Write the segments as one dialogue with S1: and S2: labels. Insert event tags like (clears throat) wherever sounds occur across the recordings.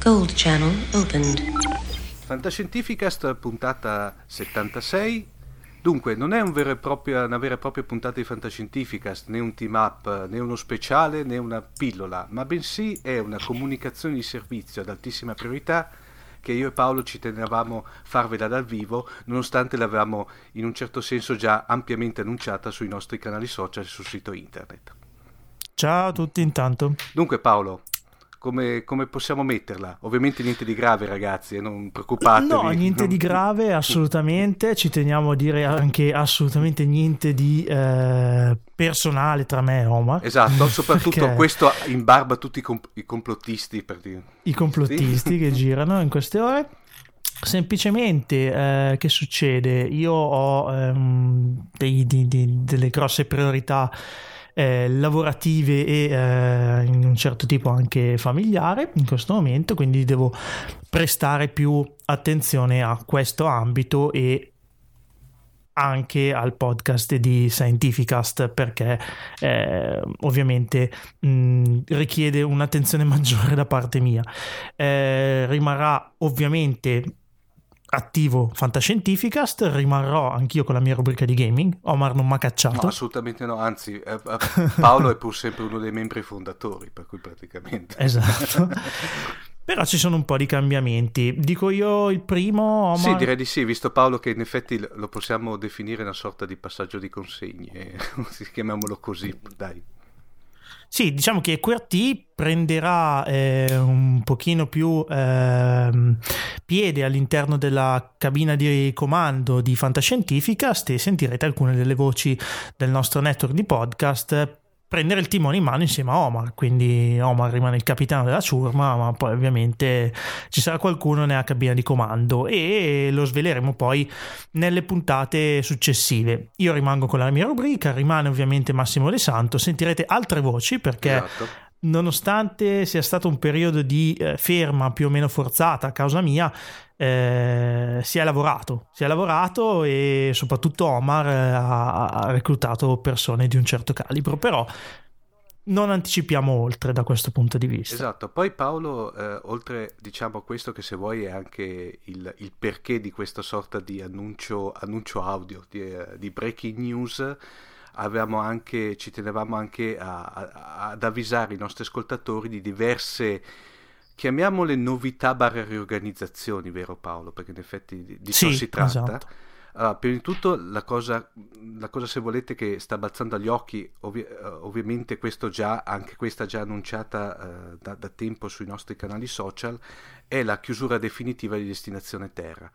S1: Gold Channel opened.
S2: Fantascientificast puntata 76. Dunque, non è un vero propria, una vera e propria puntata di Fantascientificast, né un team up, né uno speciale, né una pillola, ma bensì è una comunicazione di servizio ad altissima priorità che io e Paolo ci tenevamo farvela dal vivo, nonostante l'avevamo in un certo senso già ampiamente annunciata sui nostri canali social e sul sito internet.
S3: Ciao a tutti intanto.
S2: Dunque Paolo, come, come, possiamo metterla? Ovviamente niente di grave, ragazzi, eh, non preoccupatevi.
S3: No, niente di grave, (laughs) assolutamente. Ci teniamo a dire anche assolutamente niente di eh, personale tra me e Omar.
S2: Esatto, (laughs) soprattutto Perché... questo in barba a tutti i, comp- i complottisti. Per dire.
S3: I complottisti che (laughs) girano in queste ore. Semplicemente, eh, che succede? Io ho ehm, dei, di, di, delle grosse priorità eh, lavorative e eh, in un certo tipo anche familiare in questo momento, quindi devo prestare più attenzione a questo ambito e anche al podcast di Scientificast perché eh, ovviamente mh, richiede un'attenzione (laughs) maggiore da parte mia. Eh, rimarrà ovviamente attivo Fantascientificast, rimarrò anch'io con la mia rubrica di gaming. Omar non mi ha cacciato.
S2: No, assolutamente no, anzi, eh, eh Paolo è pur sempre uno dei membri fondatori, per cui praticamente.
S3: Esatto. (laughs) Però ci sono un po' di cambiamenti. Dico io il primo. Omar...
S2: Sì, direi di sì, visto Paolo che in effetti lo possiamo definire una sorta di passaggio di consegne, (laughs) chiamiamolo così, dai.
S3: Sì, diciamo che QRT prenderà eh, un pochino più eh, piede all'interno della cabina di comando di Fantascientificast e sentirete alcune delle voci del nostro network di podcast prendere il timone in mano insieme a Omar, quindi Omar rimane il capitano della ciurma, ma poi ovviamente ci sarà qualcuno nella cabina di comando e lo sveleremo poi nelle puntate successive. Io rimango con la mia rubrica, rimane ovviamente Massimo De Santo, sentirete altre voci perché esatto. Nonostante sia stato un periodo di eh, ferma più o meno forzata a causa mia, eh, si è lavorato, si è lavorato e soprattutto Omar eh, ha, ha, reclutato persone di un certo calibro, però non anticipiamo oltre da questo punto di vista.
S2: Esatto, poi Paolo, eh, oltre diciamo a questo che se vuoi è anche il, il perché di questa sorta di annuncio, annuncio audio, di, eh, di breaking news, anche, ci tenevamo anche a, a, ad avvisare i nostri ascoltatori di diverse chiamiamole novità barra riorganizzazioni, vero Paolo? Perché in effetti di, di
S3: sì,
S2: ciò si tratta.
S3: Esatto.
S2: Allora, prima di tutto la cosa, la cosa, se volete che sta balzando agli occhi, ovvi- eh, ovviamente questo già, anche questa già annunciata uh, da, da, tempo sui nostri canali social, è la chiusura definitiva di Destinazione Terra.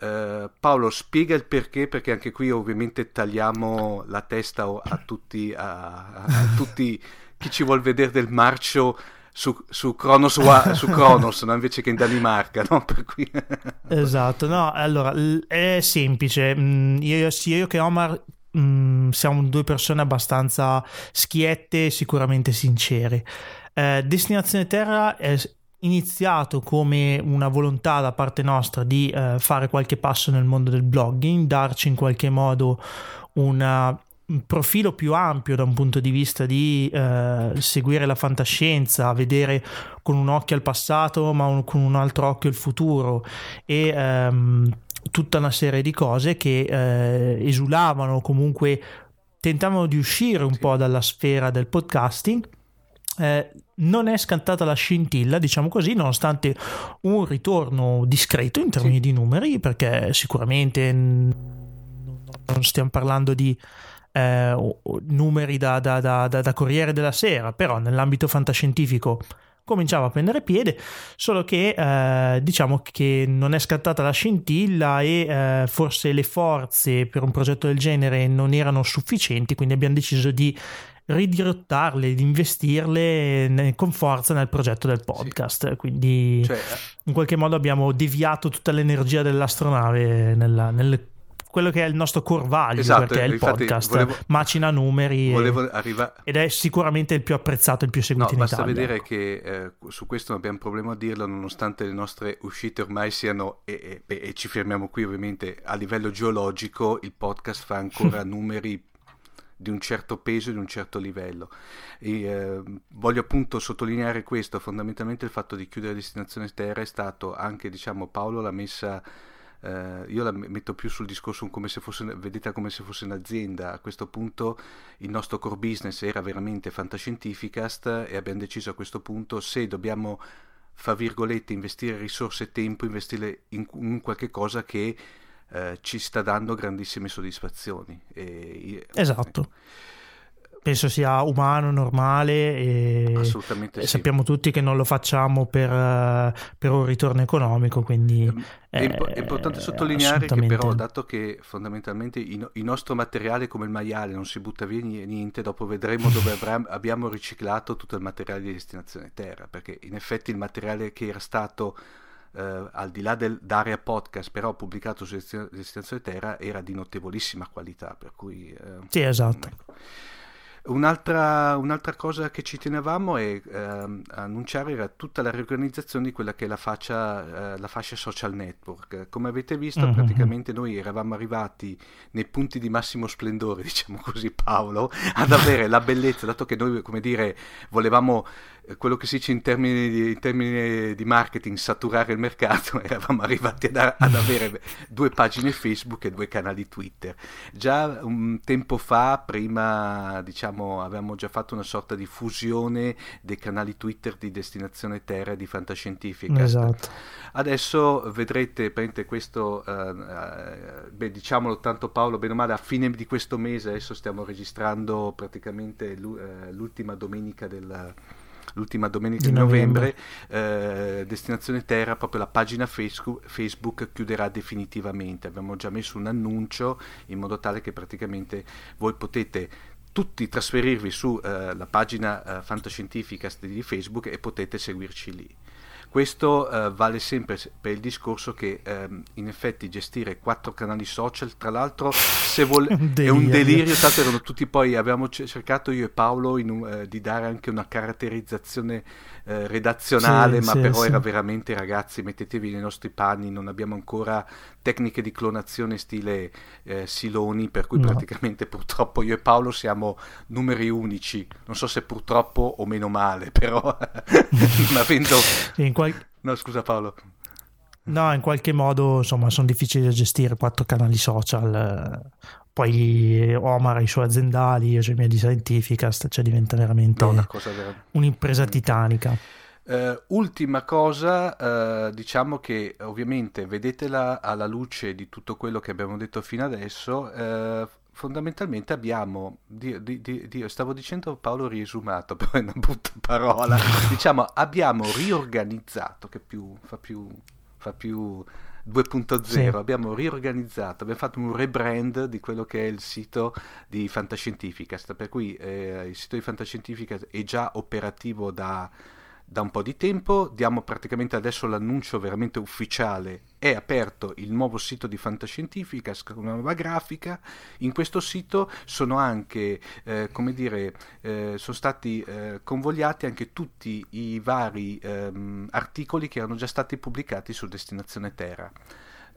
S2: Uh, Paolo spiega il perché, perché anche qui ovviamente tagliamo la testa a tutti, a, a, tutti (laughs) chi ci vuol vedere del marcio su, su Kronos, su Kronos no? invece che in Danimarca, no? Per cui... (laughs)
S3: esatto, no, allora è semplice, mm, io, sia io che Omar mm, siamo due persone abbastanza schiette e sicuramente sincere. Eh, Destinazione Terra è iniziato come una volontà da parte nostra di eh, fare qualche passo nel mondo del blogging, darci in qualche modo una un profilo più ampio da un punto di vista di eh, seguire la fantascienza, vedere con un occhio al passato ma un, con un altro occhio il futuro. E ehm, tutta una serie di cose che eh, esulavano comunque tentavano di uscire un po' dalla sfera del podcasting eh, non è scantata la scintilla, diciamo così, nonostante un ritorno discreto in termini sì. di numeri, perché sicuramente non stiamo parlando di eh, numeri da, da, da, da, Corriere della Sera, però nell'ambito fantascientifico cominciava a prendere piede, solo che eh, diciamo che non è scattata la scintilla e eh, forse le forze per un progetto del genere non erano sufficienti, quindi abbiamo deciso di ridirottarle, di investirle con forza nel progetto del podcast. Sì. Quindi cioè, in qualche modo abbiamo deviato tutta l'energia dell'astronave nella, nelle quello che è il nostro core value esatto, perché è il podcast volevo, macina numeri e, arriva... ed è sicuramente il più apprezzato il più seguito no,
S2: in
S3: Italia
S2: basta vedere che eh, su questo non abbiamo problema a dirlo nonostante le nostre uscite ormai siano e, e, e ci fermiamo qui ovviamente a livello geologico il podcast fa ancora (laughs) numeri di un certo peso e di un certo livello. E, eh, voglio appunto sottolineare questo, fondamentalmente il fatto di chiudere destinazione terra è stato anche, diciamo, Paolo l'ha messa eh, io la metto più sul discorso come se fosse, vedete come se fosse un'azienda. A questo punto il nostro core business era veramente fantascientificast e abbiamo deciso a questo punto se dobbiamo, fra virgolette, investire risorse e tempo, investirle in, in qualche cosa che eh, ci sta dando grandissime soddisfazioni. E,
S3: esatto. Eh, penso sia umano, normale e,
S2: Assolutamente
S3: e
S2: sì.
S3: sappiamo tutti che non lo facciamo per, eh, per un ritorno economico, quindi...
S2: È, è, è importante sottolineare che però, dato che fondamentalmente il, il, nostro materiale come il maiale non si butta via niente, dopo vedremo dove (laughs) avrà, abbiamo riciclato tutto il materiale di destinazione terra, perché in effetti il materiale che era stato... Uh, al di là dell'area podcast, però pubblicato su Destinazione Terra, era di notevolissima qualità. Per cui, uh,
S3: sì, esatto. Ecco.
S2: Un'altra, un'altra, cosa che ci tenevamo è eh, annunciare era tutta la riorganizzazione di quella che è la fascia, eh, la fascia social network. Come avete visto, mm-hmm. praticamente noi eravamo arrivati nei punti di massimo splendore, (laughs) diciamo così, Paolo, ad avere la bellezza, dato che noi, come dire, volevamo eh, quello che si dice in termini di, in termini di marketing, saturare il mercato, (laughs) eravamo arrivati ad, ad, avere due pagine Facebook e due canali Twitter. Già un tempo fa, prima diciamo, avevamo già fatto una sorta di fusione dei canali Twitter di Destinazione Terra e di Fantascientifica.
S3: Esatto.
S2: Adesso vedrete, questo, uh, beh, diciamolo tanto Paolo, bene o male, a fine di questo mese, adesso stiamo registrando praticamente l'ultima domenica del l'ultima domenica di, di novembre, novembre. Eh, Destinazione Terra, proprio la pagina Facebook, Facebook chiuderà definitivamente. Abbiamo già messo un annuncio in modo tale che praticamente voi potete tutti trasferirvi sulla eh, pagina eh, fantascientifica di Facebook e potete seguirci lì. Questo eh, vale sempre per il discorso che ehm, in effetti gestire quattro canali social, tra l'altro se vuole, (laughs) è un delirio, tanto erano tutti poi, abbiamo cercato io e Paolo un, eh, di dare anche una caratterizzazione eh, redazionale, sì, ma sì, però sì. era veramente ragazzi, mettetevi nei nostri panni, non abbiamo ancora tecniche di clonazione stile eh, Siloni, per cui no. praticamente (laughs) purtroppo io e Paolo siamo numeri unici, non so se purtroppo o meno male, (laughs) però non avendo...
S3: In qual...
S2: No, scusa Paolo.
S3: No, in qualche modo, insomma, sono difficili da gestire quattro canali social. Poi Omar i suoi aziendali, io i miei di Scientificast, cioè diventa veramente no, un'impresa titanica.
S2: Uh, ultima cosa, uh, diciamo che ovviamente vedetela alla luce di tutto quello che abbiamo detto fino adesso, uh, fondamentalmente abbiamo, Dio, Dio, Dio, stavo dicendo Paolo riesumato, (laughs) però è una brutta parola, (laughs) diciamo abbiamo riorganizzato, che più, fa più, fa più 2.0, sì. abbiamo riorganizzato, abbiamo fatto un rebrand di quello che è il sito di Fantascientificast, per cui eh, il sito di Fantascientificast è già operativo da da un po' di tempo, diamo praticamente adesso l'annuncio veramente ufficiale, è aperto il nuovo sito di Fantascientifica una nuova grafica, in questo sito sono anche, eh, come dire, eh, sono stati eh, convogliati anche tutti i vari ehm, articoli che erano già stati pubblicati su Destinazione Terra.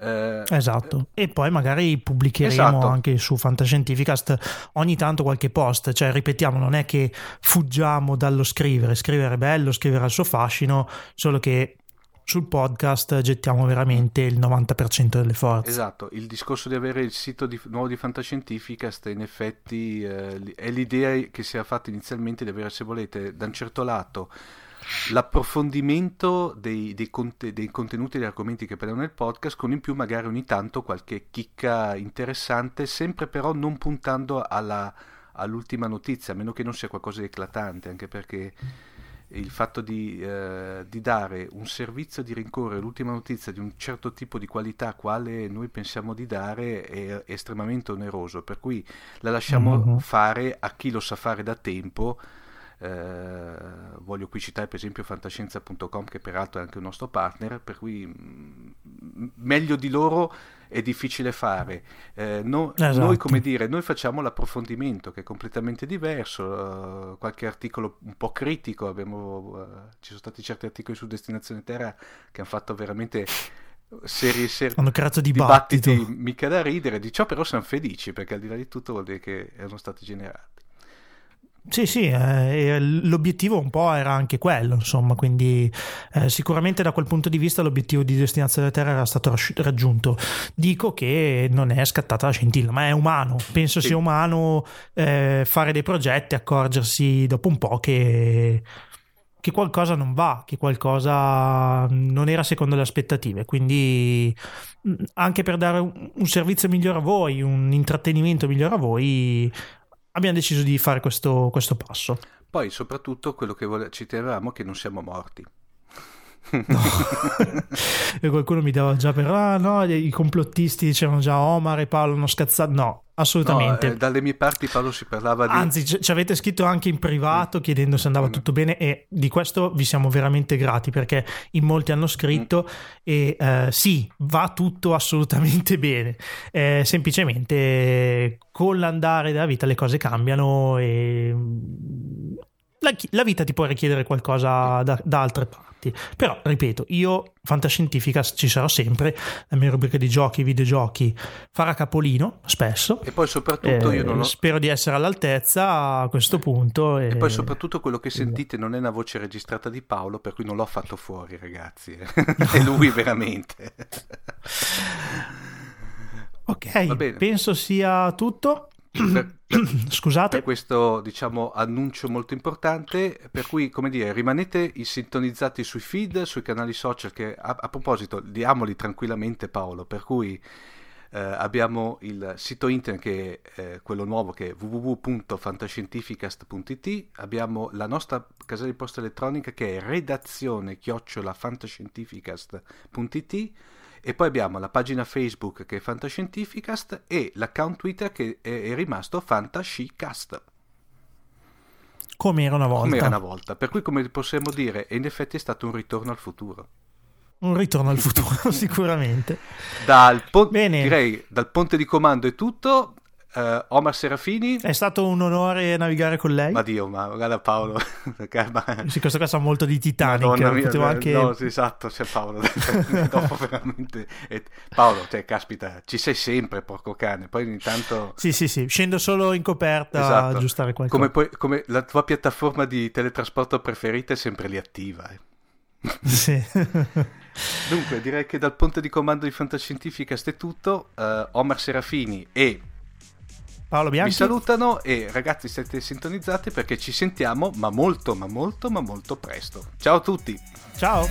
S3: Eh, esatto, e poi magari pubblicheremo esatto. anche su Fantascientificast ogni tanto qualche post, cioè ripetiamo, non è che fuggiamo dallo scrivere, scrivere è bello, scrivere ha il suo fascino, solo che sul podcast gettiamo veramente il 90% delle forze.
S2: Esatto, il discorso di avere il sito di, nuovo di Fantascientificast in effetti eh, è l'idea che si è fatta inizialmente di avere, se volete, da un certo lato l'approfondimento dei, dei, conte, dei contenuti e degli argomenti che parliamo nel podcast, con in più magari ogni tanto qualche chicca interessante, sempre però non puntando alla, all'ultima notizia, a meno che non sia qualcosa di eclatante, anche perché il fatto di, eh, di, dare un servizio di rincorrere l'ultima notizia di un certo tipo di qualità quale noi pensiamo di dare è, estremamente oneroso, per cui la lasciamo mm-hmm. fare a chi lo sa fare da tempo. Eh, voglio qui citare per esempio fantascienza.com che peraltro è anche un nostro partner, per cui mh, mm, meglio di loro è difficile fare. Eh, no, esatto. Noi, come dire, noi facciamo l'approfondimento che è completamente diverso, uh, qualche articolo un po' critico, abbiamo, uh, ci sono stati certi articoli su Destinazione Terra che hanno fatto veramente serie serie
S3: hanno creato dibattiti
S2: dibattito. mica da ridere di ciò però siamo felici perché al di là di tutto vuol dire che erano stati generati
S3: sì, sì, eh, l'obiettivo un po' era anche quello, insomma, quindi eh, sicuramente da quel punto di vista l'obiettivo di Destinazione Terra era stato raggiunto. Dico che non è scattata la scintilla, ma è umano, penso sì. sia umano eh, fare dei progetti, accorgersi dopo un po' che, che qualcosa non va, che qualcosa non era secondo le aspettative, quindi anche per dare un servizio migliore a voi, un intrattenimento migliore a voi, abbiamo deciso di fare questo, questo passo.
S2: Poi soprattutto quello che vole- ci tenevamo è che non siamo morti.
S3: No. (laughs) e qualcuno mi dava già per ah no i complottisti dicevano già Omar e Paolo hanno scazzato no assolutamente no,
S2: eh, dalle mie parti Paolo si parlava di
S3: anzi ci avete scritto anche in privato mm. chiedendo se andava mm. tutto bene e di questo vi siamo veramente grati perché in molti hanno scritto mm. e eh, sì va tutto assolutamente (laughs) bene eh, semplicemente con l'andare della vita le cose cambiano e la, la vita ti può richiedere qualcosa da, da altre parti fatti. Però, ripeto, io fantascientifica ci sarò sempre, la mia rubrica di giochi, videogiochi farà capolino spesso.
S2: E poi soprattutto
S3: eh,
S2: io non ho...
S3: spero di essere all'altezza a questo punto.
S2: E, e poi soprattutto quello che sentite non è una voce registrata di Paolo, per cui non l'ho fatto fuori, ragazzi. (laughs) è lui (laughs) veramente.
S3: ok, penso sia tutto.
S2: Per, (clears throat) Scusate. Per questo diciamo, annuncio molto importante, per cui come dire, rimanete sintonizzati sui feed, sui canali social che a, a proposito diamoli tranquillamente Paolo, per cui eh, abbiamo il sito internet che è eh, quello nuovo che è www.fantascientificast.it, abbiamo la nostra casa di posta elettronica che è redazione chiocciolafantascientificast.it e poi abbiamo la pagina Facebook che è Fantascientificast e l'account Twitter che è, rimasto Fantascicast.
S3: Come era una volta.
S2: Come era una volta. Per cui, come possiamo dire, in effetti è stato un ritorno al futuro.
S3: Un ritorno al futuro, (laughs) sicuramente.
S2: Dal, po- direi, dal ponte di comando è tutto. Uh, Omar Serafini.
S3: È stato un onore navigare con lei.
S2: Ma Dio, ma guarda Paolo. (laughs)
S3: sì, questo qua sa molto di Titanic.
S2: Mia, eh, anche... No, sì, esatto, c'è Paolo. (laughs) Dopo veramente... Paolo, cioè, caspita, ci sei sempre, porco cane. Poi ogni tanto...
S3: Sì, sì, sì, scendo solo in coperta esatto. a aggiustare qualcosa.
S2: Come, poi, come la tua piattaforma di teletrasporto preferita è sempre lì attiva. Eh.
S3: Sì.
S2: Dunque, direi che dal ponte di comando di Fantascientifica è tutto. Uh, Omar Serafini e
S3: Paolo Bianchi.
S2: Vi salutano e ragazzi siete sintonizzati perché ci sentiamo ma molto ma molto ma molto presto. Ciao a tutti.
S3: Ciao.